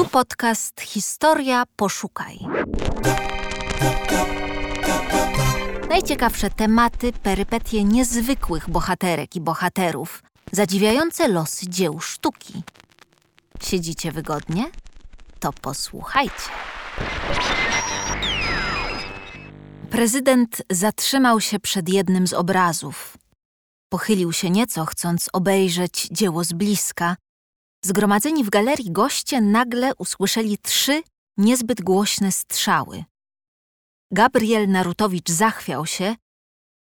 Tu podcast Historia Poszukaj. Najciekawsze tematy, perypetie niezwykłych bohaterek i bohaterów, zadziwiające losy dzieł sztuki. Siedzicie wygodnie? To posłuchajcie. Prezydent zatrzymał się przed jednym z obrazów. Pochylił się nieco, chcąc obejrzeć dzieło z bliska. Zgromadzeni w galerii goście nagle usłyszeli trzy niezbyt głośne strzały. Gabriel Narutowicz zachwiał się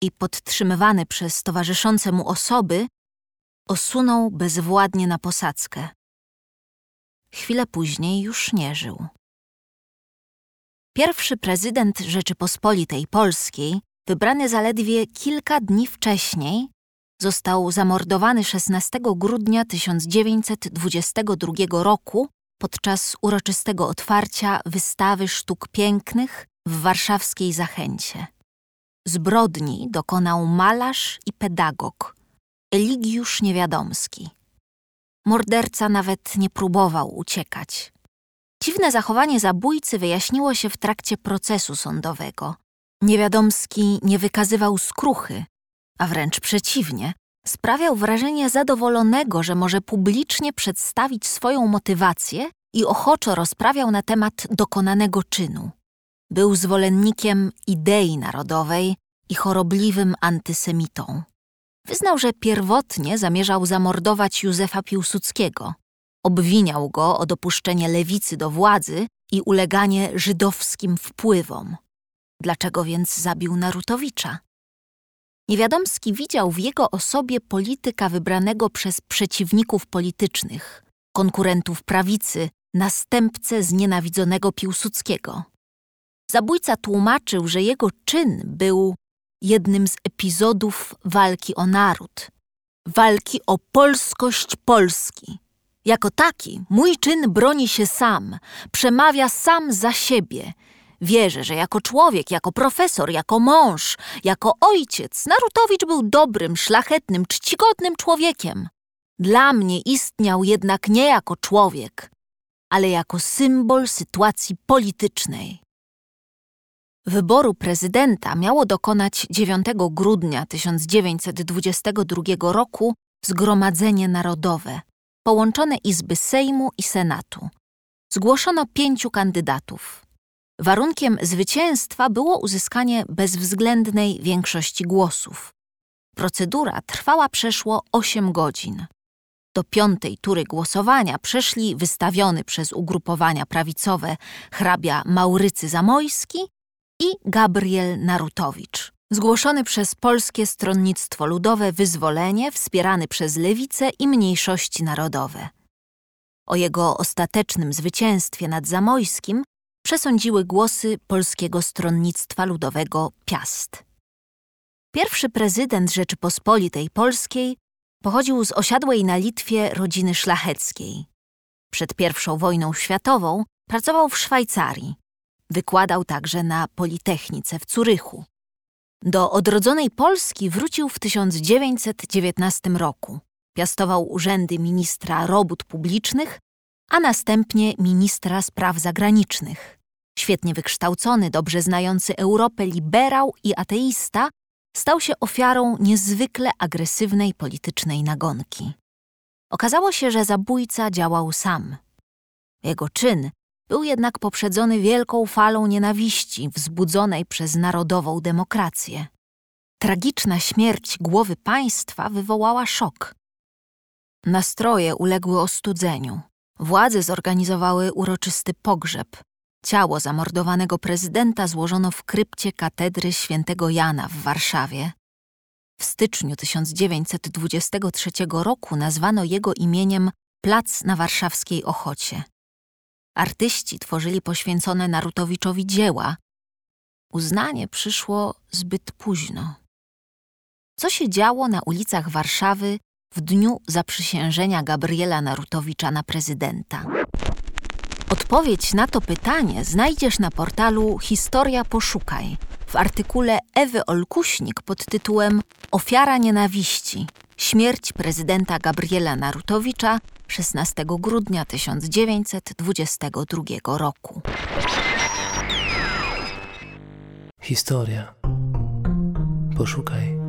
i podtrzymywany przez towarzyszące mu osoby, osunął bezwładnie na posadzkę. Chwilę później już nie żył. Pierwszy prezydent Rzeczypospolitej Polskiej, wybrany zaledwie kilka dni wcześniej, został zamordowany 16 grudnia 1922 roku podczas uroczystego otwarcia wystawy sztuk pięknych w warszawskiej Zachęcie. Zbrodni dokonał malarz i pedagog Eligiusz Niewiadomski. Morderca nawet nie próbował uciekać. Dziwne zachowanie zabójcy wyjaśniło się w trakcie procesu sądowego. Niewiadomski nie wykazywał skruchy, a wręcz przeciwnie, sprawiał wrażenie zadowolonego, że może publicznie przedstawić swoją motywację i ochoczo rozprawiał na temat dokonanego czynu. Był zwolennikiem idei narodowej i chorobliwym antysemitą. Wyznał, że pierwotnie zamierzał zamordować Józefa Piłsudskiego. Obwiniał go o dopuszczenie lewicy do władzy i uleganie żydowskim wpływom. Dlaczego więc zabił Narutowicza? Niewiadomski widział w jego osobie polityka wybranego przez przeciwników politycznych, konkurentów prawicy, następcę znienawidzonego Piłsudskiego. Zabójca tłumaczył, że jego czyn był jednym z epizodów walki o naród, walki o polskość Polski. Jako taki mój czyn broni się sam, przemawia sam za siebie. Wierzę, że jako człowiek, jako profesor, jako mąż, jako ojciec, Narutowicz był dobrym, szlachetnym, czcigodnym człowiekiem. Dla mnie istniał jednak nie jako człowiek, ale jako symbol sytuacji politycznej. Wyboru prezydenta miało dokonać 9 grudnia 1922 roku Zgromadzenie Narodowe, połączone Izby Sejmu i Senatu. Zgłoszono pięciu kandydatów. Warunkiem zwycięstwa było uzyskanie bezwzględnej większości głosów. Procedura trwała przeszło 8 godzin. Do piątej tury głosowania przeszli wystawiony przez ugrupowania prawicowe hrabia Maurycy Zamojski i Gabriel Narutowicz. Zgłoszony przez Polskie Stronnictwo Ludowe Wyzwolenie, wspierany przez lewicę i mniejszości narodowe. O jego ostatecznym zwycięstwie nad Zamojskim przesądziły głosy Polskiego Stronnictwa Ludowego Piast. Pierwszy prezydent Rzeczypospolitej Polskiej pochodził z osiadłej na Litwie rodziny szlacheckiej. Przed I wojną światową pracował w Szwajcarii. Wykładał także na Politechnice w Curychu. Do odrodzonej Polski wrócił w 1919 roku. Piastował urzędy ministra robót publicznych, a następnie ministra spraw zagranicznych. Świetnie wykształcony, dobrze znający Europę liberał i ateista, stał się ofiarą niezwykle agresywnej politycznej nagonki. Okazało się, że zabójca działał sam. Jego czyn był jednak poprzedzony wielką falą nienawiści wzbudzonej przez narodową demokrację. Tragiczna śmierć głowy państwa wywołała szok. Nastroje uległy ostudzeniu. Władze zorganizowały uroczysty pogrzeb. Ciało zamordowanego prezydenta złożono w krypcie katedry świętego Jana w Warszawie. W styczniu 1923 roku nazwano jego imieniem Plac na warszawskiej Ochocie. Artyści tworzyli poświęcone Narutowiczowi dzieła. Uznanie przyszło zbyt późno. Co się działo na ulicach Warszawy w dniu zaprzysiężenia Gabriela Narutowicza na prezydenta? Odpowiedź na to pytanie znajdziesz na portalu Historia Poszukaj w artykule Ewy Olkuśnik pod tytułem Ofiara nienawiści. Śmierć prezydenta Gabriela Narutowicza 16 grudnia 1922 roku. Historia. Poszukaj.